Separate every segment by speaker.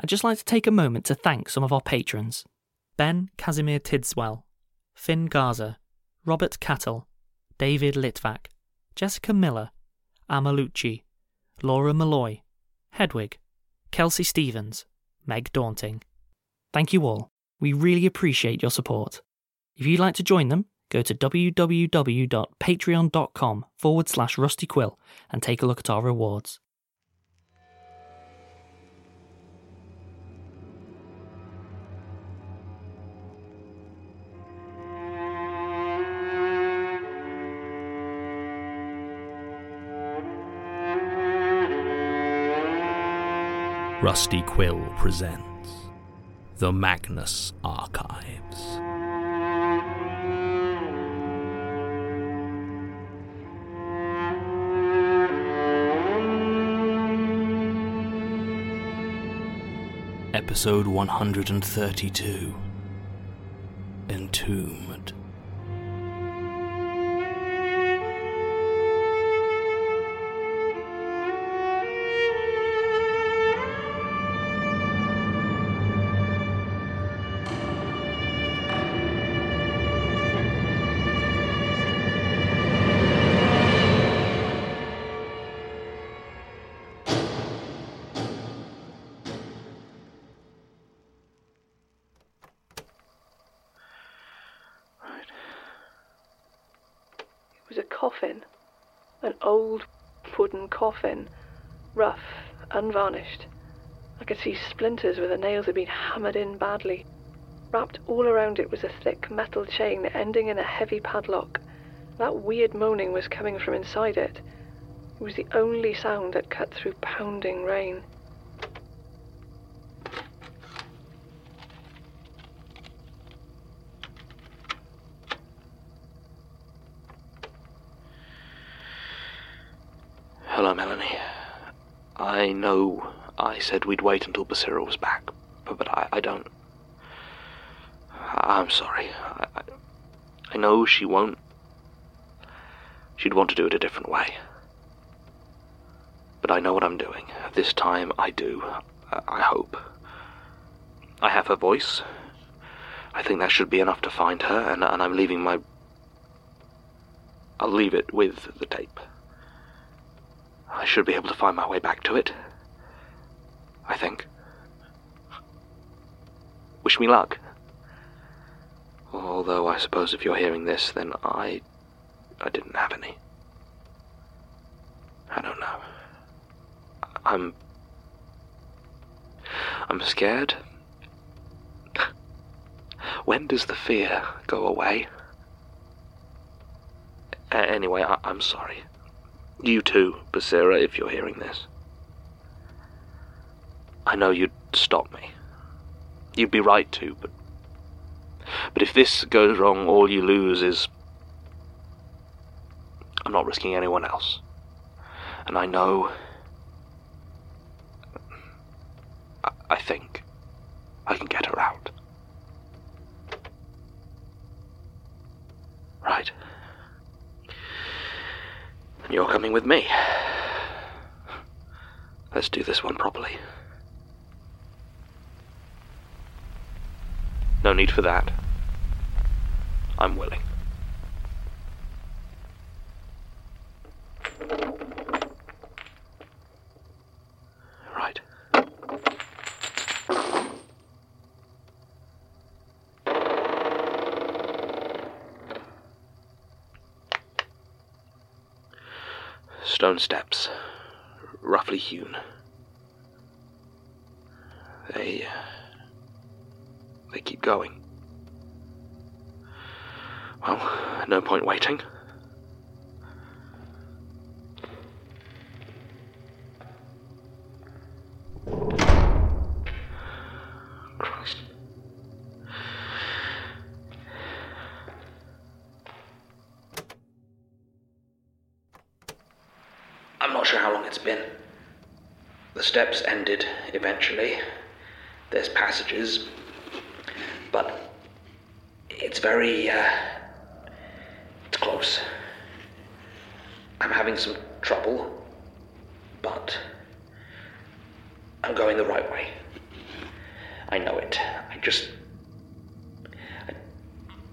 Speaker 1: I'd just like to take a moment to thank some of our patrons: Ben Kazimir Tidswell, Finn Garza, Robert Cattell, David Litvak, Jessica Miller, ama luci, Laura Malloy, Hedwig, Kelsey Stevens, Meg Daunting. Thank you all. We really appreciate your support. If you'd like to join them, go to www.patreon.com forward slash rustyquill and take a look at our rewards.
Speaker 2: Rusty Quill presents The Magnus Archives. Episode 132 Entombed.
Speaker 3: Coffin, an old wooden coffin, rough, unvarnished. I could see splinters where the nails had been hammered in badly. Wrapped all around it was a thick metal chain ending in a heavy padlock. That weird moaning was coming from inside it. It was the only sound that cut through pounding rain.
Speaker 2: Hello, Melanie. I know I said we'd wait until Basira was back, but, but I, I don't. I'm sorry. I, I, I know she won't. She'd want to do it a different way. But I know what I'm doing. This time I do. I hope. I have her voice. I think that should be enough to find her, and, and I'm leaving my. I'll leave it with the tape. I should be able to find my way back to it. I think. Wish me luck. Although I suppose if you're hearing this, then I. I didn't have any. I don't know. I'm. I'm scared. when does the fear go away? A- anyway, I- I'm sorry. You too, Basira, if you're hearing this. I know you'd stop me. You'd be right to, but. But if this goes wrong, all you lose is. I'm not risking anyone else. And I know. I, I think I can get her out. Right. You're coming with me. Let's do this one properly. No need for that. I'm willing. Right. Stone steps, roughly hewn. They. Uh, they keep going. Well, no point waiting. Christ. I'm not sure how long it's been. The steps ended eventually. There's passages, but it's very, uh, it's close. I'm having some trouble, but I'm going the right way. I know it. I just, I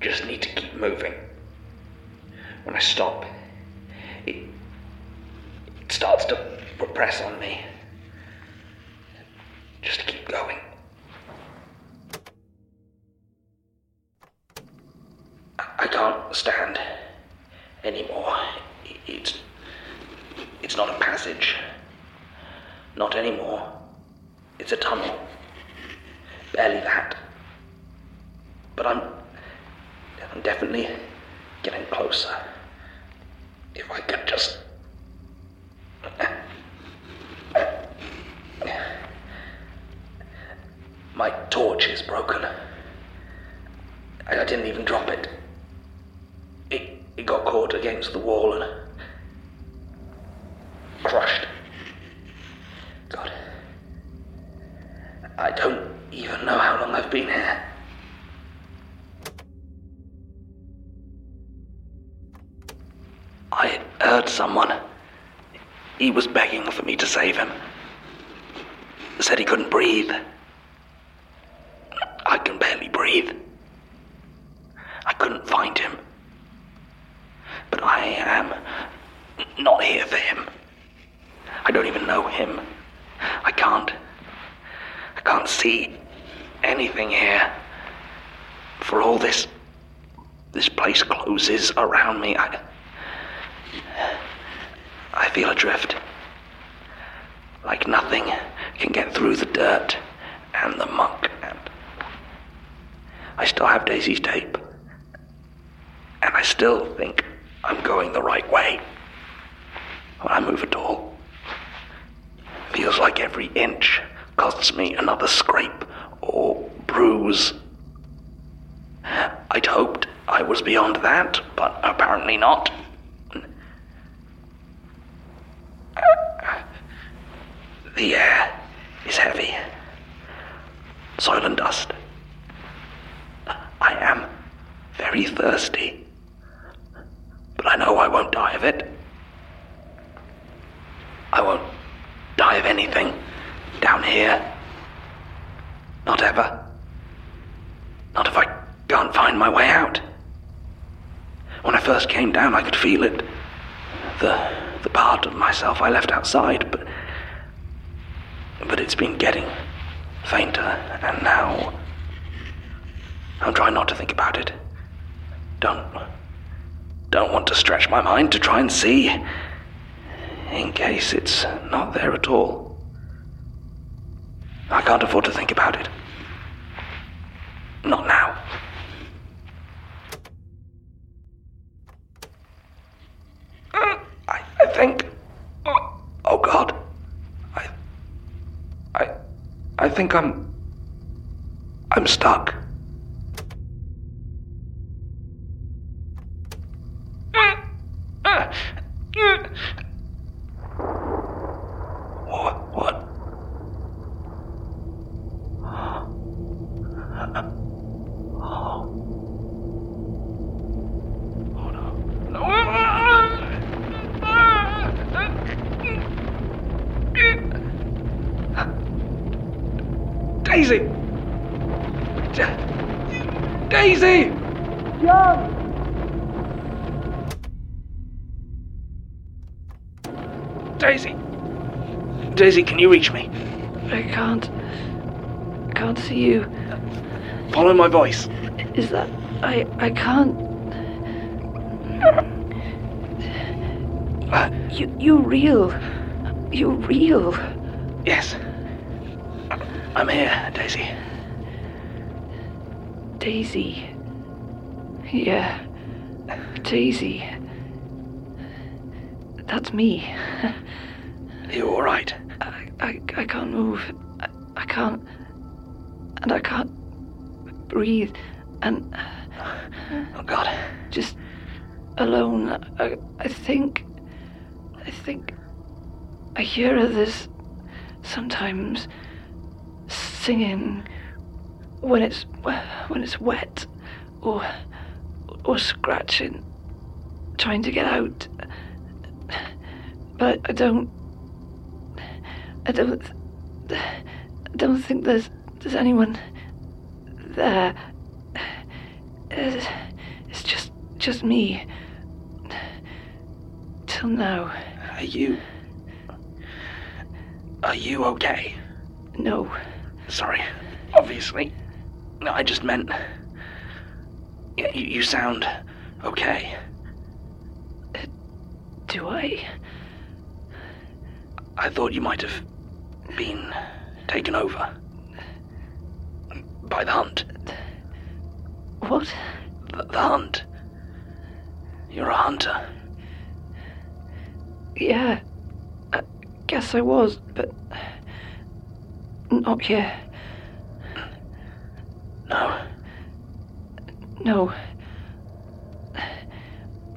Speaker 2: just need to keep moving. When I stop, it, it starts to repress on me. Just to keep going. I can't stand anymore. It's it's not a passage. Not anymore. It's a tunnel. Barely that. But I'm I'm definitely getting closer. If I could just My torch is broken. I, I didn't even drop it. It it got caught against the wall and crushed. God. I don't even know how long I've been here. I heard someone. He was begging for me to save him. Said he couldn't breathe. I can barely breathe. I couldn't find him. But I am not here for him. I don't even know him. I can't. I can't see anything here. For all this. This place closes around me. I. I feel adrift. Like nothing can get through the dirt and the muck and. I still have Daisy's tape. And I still think I'm going the right way. when I move at all. Feels like every inch costs me another scrape or bruise. I'd hoped I was beyond that, but apparently not. The air is heavy. Soil and dust. I am very thirsty. But I know I won't die of it. I won't of anything down here. Not ever. Not if I can't find my way out. When I first came down, I could feel it. The, the part of myself I left outside, but. But it's been getting fainter, and now. I'm trying not to think about it. Don't. Don't want to stretch my mind to try and see. In case it's not there at all. I can't afford to think about it. Not now. I, I think. Oh, oh God. I. I. I think I'm. I'm stuck. What? What? Daisy! Da- Daisy! Daisy! Daisy, can you reach me?
Speaker 3: I can't. I can't see you.
Speaker 2: Follow my voice.
Speaker 3: Is that. I. I can't.
Speaker 2: Uh,
Speaker 3: You. You real. You're real.
Speaker 2: yes. I'm here, Daisy.
Speaker 3: Daisy. Yeah. Daisy. That's me.
Speaker 2: You're alright?
Speaker 3: I, I, I can't move. I, I can't. And I can't breathe. And
Speaker 2: Oh, God.
Speaker 3: just alone. I, I think. I think. I hear others sometimes singing when it's when it's wet or or scratching trying to get out but I don't I don't I don't think there's there's anyone there it's, it's just just me till now
Speaker 2: Are you. Are you okay?
Speaker 3: no
Speaker 2: Sorry. Obviously. No, I just meant. You, you sound okay.
Speaker 3: do I
Speaker 2: I thought you might have been taken over by the hunt.
Speaker 3: what
Speaker 2: The, the hunt. You're a hunter.
Speaker 3: Yeah, I guess I was, but not here.
Speaker 2: No.
Speaker 3: No.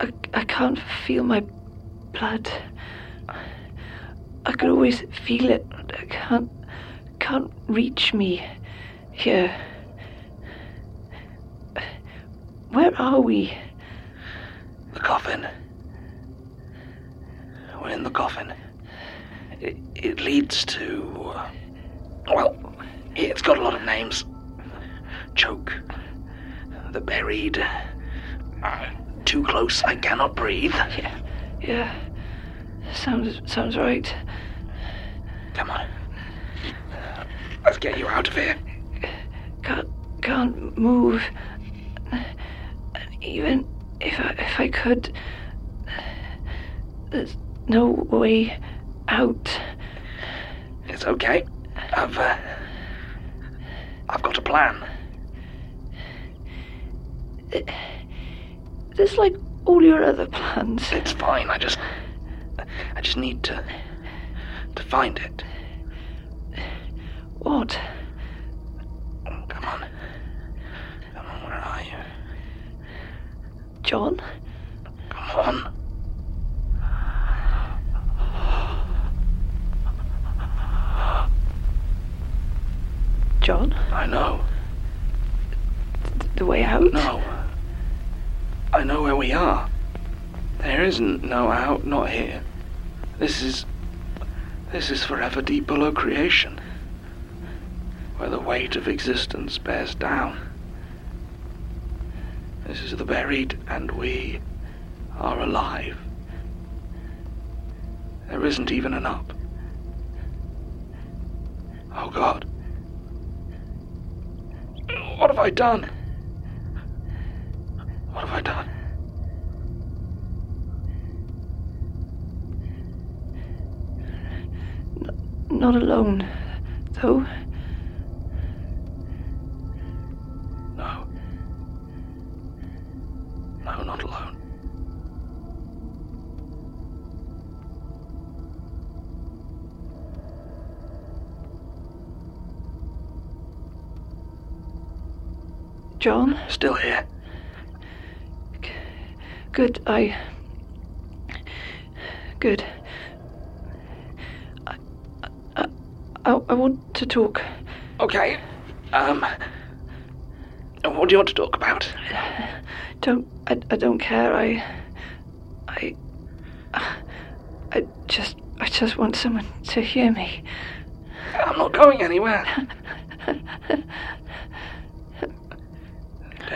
Speaker 3: I, I can't feel my blood. I could always feel it. Can't can't reach me here. Where are we?
Speaker 2: The coffin. We're in the coffin. It, it leads to. uh, Well, it's got a lot of names. Choke. The buried. Uh, too close, I cannot breathe.
Speaker 3: Yeah, yeah. Sounds sounds right.
Speaker 2: Come on. Let's get you out of here.
Speaker 3: Can't can't move. And even if I if I could, there's no way out.
Speaker 2: It's okay. I've. Uh, I've got a plan.
Speaker 3: There's like all your other plans.
Speaker 2: It's fine. I just. I just need to. to find it.
Speaker 3: What?
Speaker 2: Come on. Come on, where are you?
Speaker 3: John?
Speaker 2: Come on.
Speaker 3: John?
Speaker 2: I know.
Speaker 3: The way out?
Speaker 2: No. I know where we are. There isn't no out, not here. This is. This is forever deep below creation. Where the weight of existence bears down. This is the buried, and we are alive. There isn't even an up. Oh God. What have I done? What have I done?
Speaker 3: Not alone, though. John?
Speaker 2: Still here.
Speaker 3: Good, I. Good. I, I, I, I want to talk.
Speaker 2: Okay. Um. What do you want to talk about?
Speaker 3: Don't. I, I don't care. I. I. I just. I just want someone to hear me.
Speaker 2: I'm not going anywhere.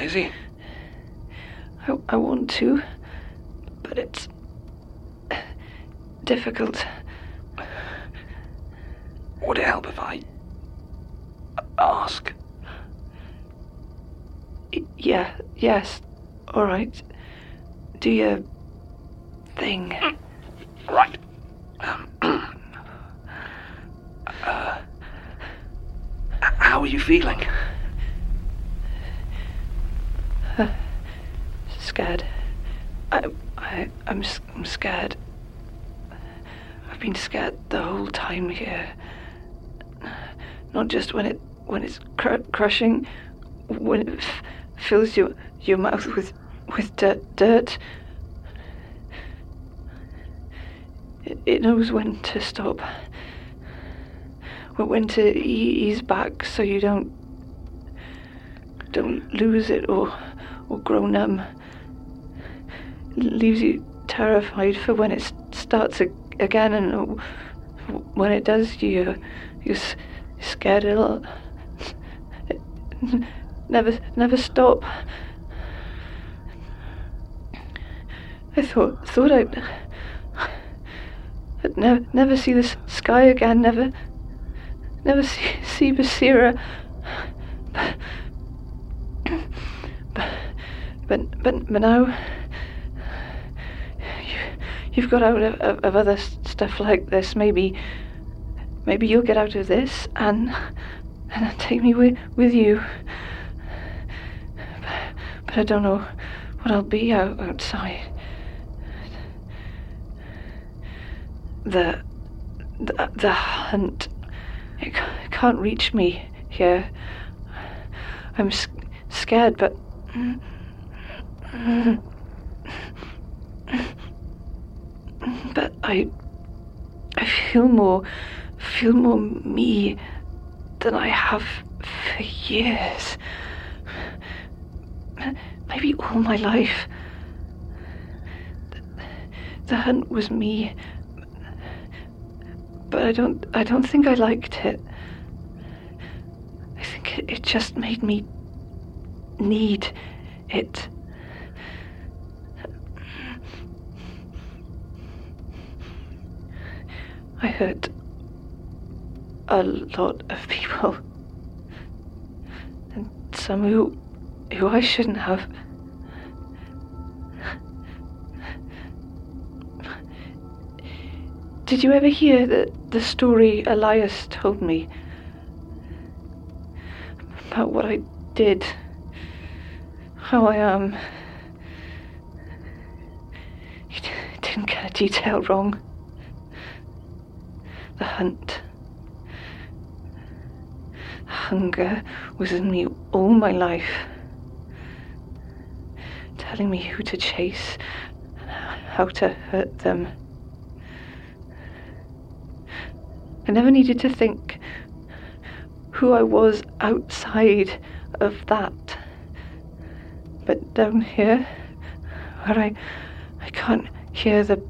Speaker 2: Daisy?
Speaker 3: I, I want to, but it's difficult.
Speaker 2: Would it help if I ask?
Speaker 3: Yeah, yes, all right. Do your thing.
Speaker 2: Right. Um, uh, how are you feeling?
Speaker 3: Scared. I, I, I'm, I'm scared. I've been scared the whole time here. Not just when it when it's cr- crushing, when it f- fills your your mouth with with dirt. dirt. It, it knows when to stop. When to ease back so you don't don't lose it or or grow numb. Leaves you terrified for when it starts ag- again, and when it does, you you're scared it'll it never never stop. I thought thought I'd, I'd never never see the sky again, never never see see Basira. But but but, but now you've got out of, of, of other stuff like this. Maybe maybe you'll get out of this and and take me with with you. But, but I don't know what I'll be out, outside. The the, the hunt it, it can't reach me here. I'm scared, but but I I feel more feel more me than I have for years. Maybe all my life. The, the hunt was me, but I don't I don't think I liked it. I think it, it just made me need it. I hurt a lot of people. And some who who I shouldn't have. Did you ever hear the, the story Elias told me? About what I did. How I um, am. He didn't get a detail wrong. The hunt. Hunger was in me all my life, telling me who to chase and how to hurt them. I never needed to think who I was outside of that. But down here, where I, I can't hear the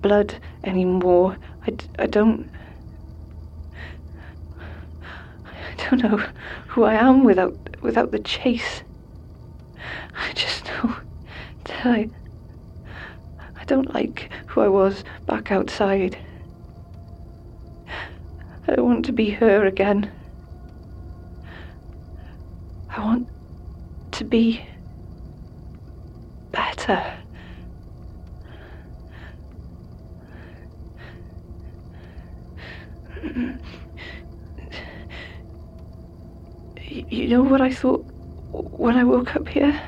Speaker 3: blood anymore, I, d- I don't. I don't know who I am without without the chase. I just know that I I don't like who I was back outside. I don't want to be her again. I want to be better. You know what I thought when I woke up here?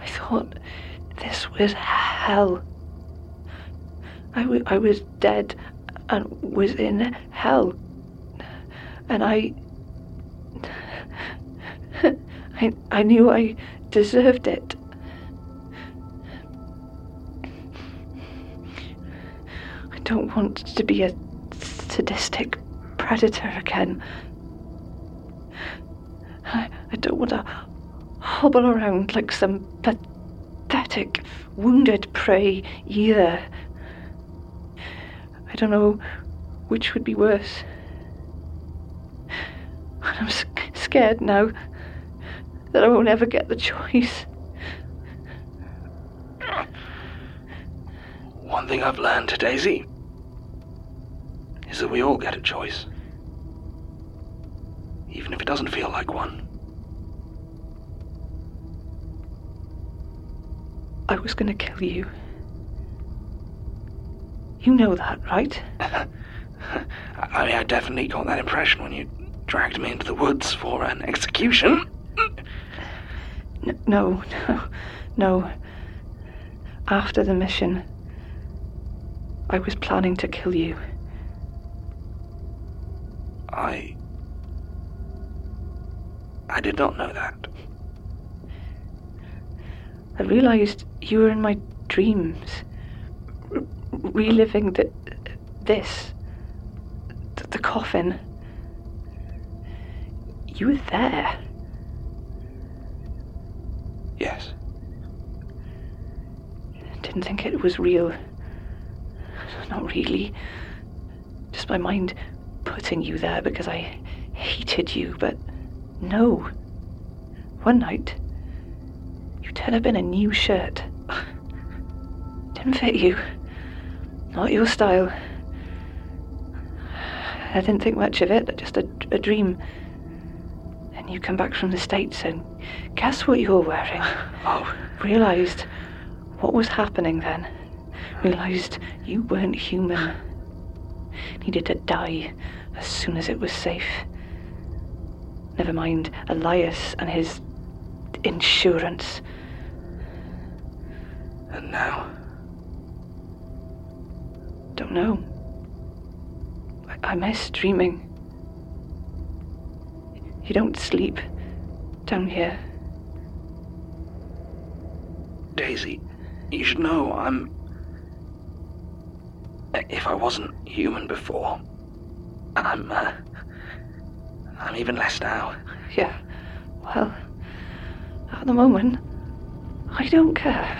Speaker 3: I thought this was hell. I, w- I was dead and was in hell. And I. I, I knew I deserved it. Don't want to be a sadistic predator again. I, I don't want to hobble around like some pathetic, wounded prey either. I don't know which would be worse. And I'm s- scared now that I won't ever get the choice.
Speaker 2: One thing I've learned, Daisy, is that we all get a choice. Even if it doesn't feel like one.
Speaker 3: I was gonna kill you. You know that, right?
Speaker 2: I I mean, I definitely got that impression when you dragged me into the woods for an execution.
Speaker 3: No, no, no. After the mission, I was planning to kill you.
Speaker 2: I. I did not know that.
Speaker 3: I realized you were in my dreams, r- reliving the, this, the, the coffin. You were there.
Speaker 2: Yes.
Speaker 3: Didn't think it was real. Not really. Just my mind putting you there because I hated you, but no. One night, you turned up in a new shirt. Didn't fit you. Not your style. I didn't think much of it, just a, a dream. And you come back from the States and guess what you're wearing?
Speaker 2: Oh,
Speaker 3: Realised what was happening then. Realised you weren't human. Needed to die as soon as it was safe. Never mind Elias and his insurance.
Speaker 2: and now?
Speaker 3: Don't know. I, I miss dreaming. You don't sleep down here.
Speaker 2: Daisy, you should know I'm. If I wasn't human before, I'm. Uh, I'm even less now.
Speaker 3: Yeah. Well, at the moment, I don't care.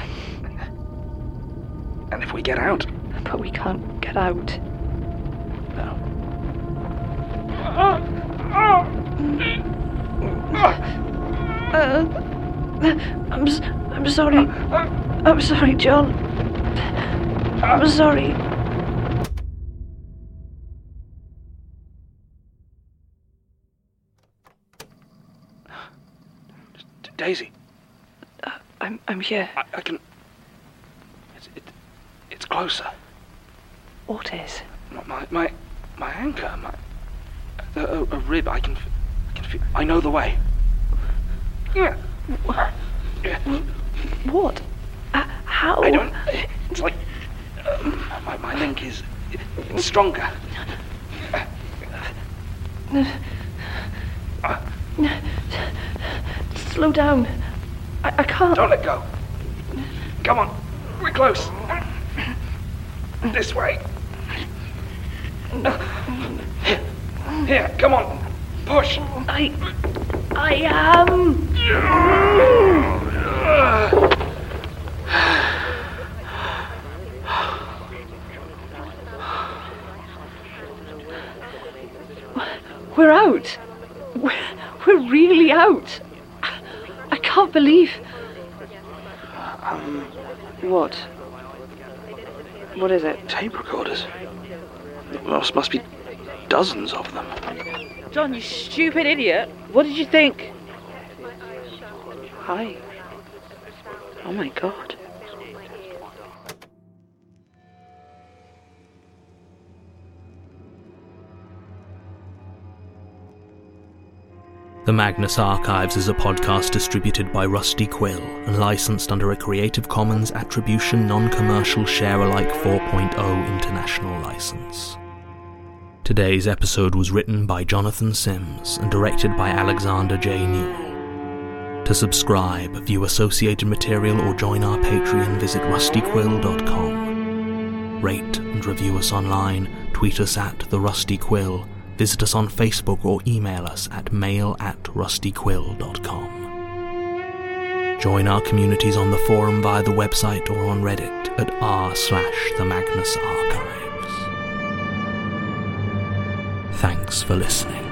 Speaker 2: And if we get out,
Speaker 3: But we can't get out.
Speaker 2: no.
Speaker 3: Uh, I'm, I'm sorry. I'm sorry, John. I'm sorry.
Speaker 2: Daisy,
Speaker 3: I'm, I'm here.
Speaker 2: I, I can. It's, it, it's closer.
Speaker 3: What is?
Speaker 2: My, my, my, my anchor, my. A, a, a rib, I can. I can feel. I know the way. Yeah. Yeah.
Speaker 3: What? Uh, how?
Speaker 2: I don't. It's like. Um, my, my link is
Speaker 4: Stronger.
Speaker 3: Slow down. I, I can't.
Speaker 4: Don't let go. Come on. We're close. This way. Here. Here, come on. Push.
Speaker 3: I. I am. We're out. We're, we're really out. I can't believe.
Speaker 4: Um,
Speaker 3: What? What is it?
Speaker 4: tape recorders. Must, must be dozens of them.
Speaker 3: John, you stupid idiot. What did you think? Hi. Oh my god.
Speaker 2: The Magnus Archives is a podcast distributed by Rusty Quill and licensed under a Creative Commons Attribution Non Commercial Share Alike 4.0 International License. Today's episode was written by Jonathan Sims and directed by Alexander J. Newall. To subscribe, view associated material, or join our Patreon, visit rustyquill.com. Rate and review us online, tweet us at The Rusty Quill, visit us on Facebook, or email us at mail at rustyquill.com. Join our communities on the forum via the website or on Reddit at r slash the Magnus Archives. Thanks for listening.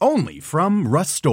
Speaker 5: Only from Rust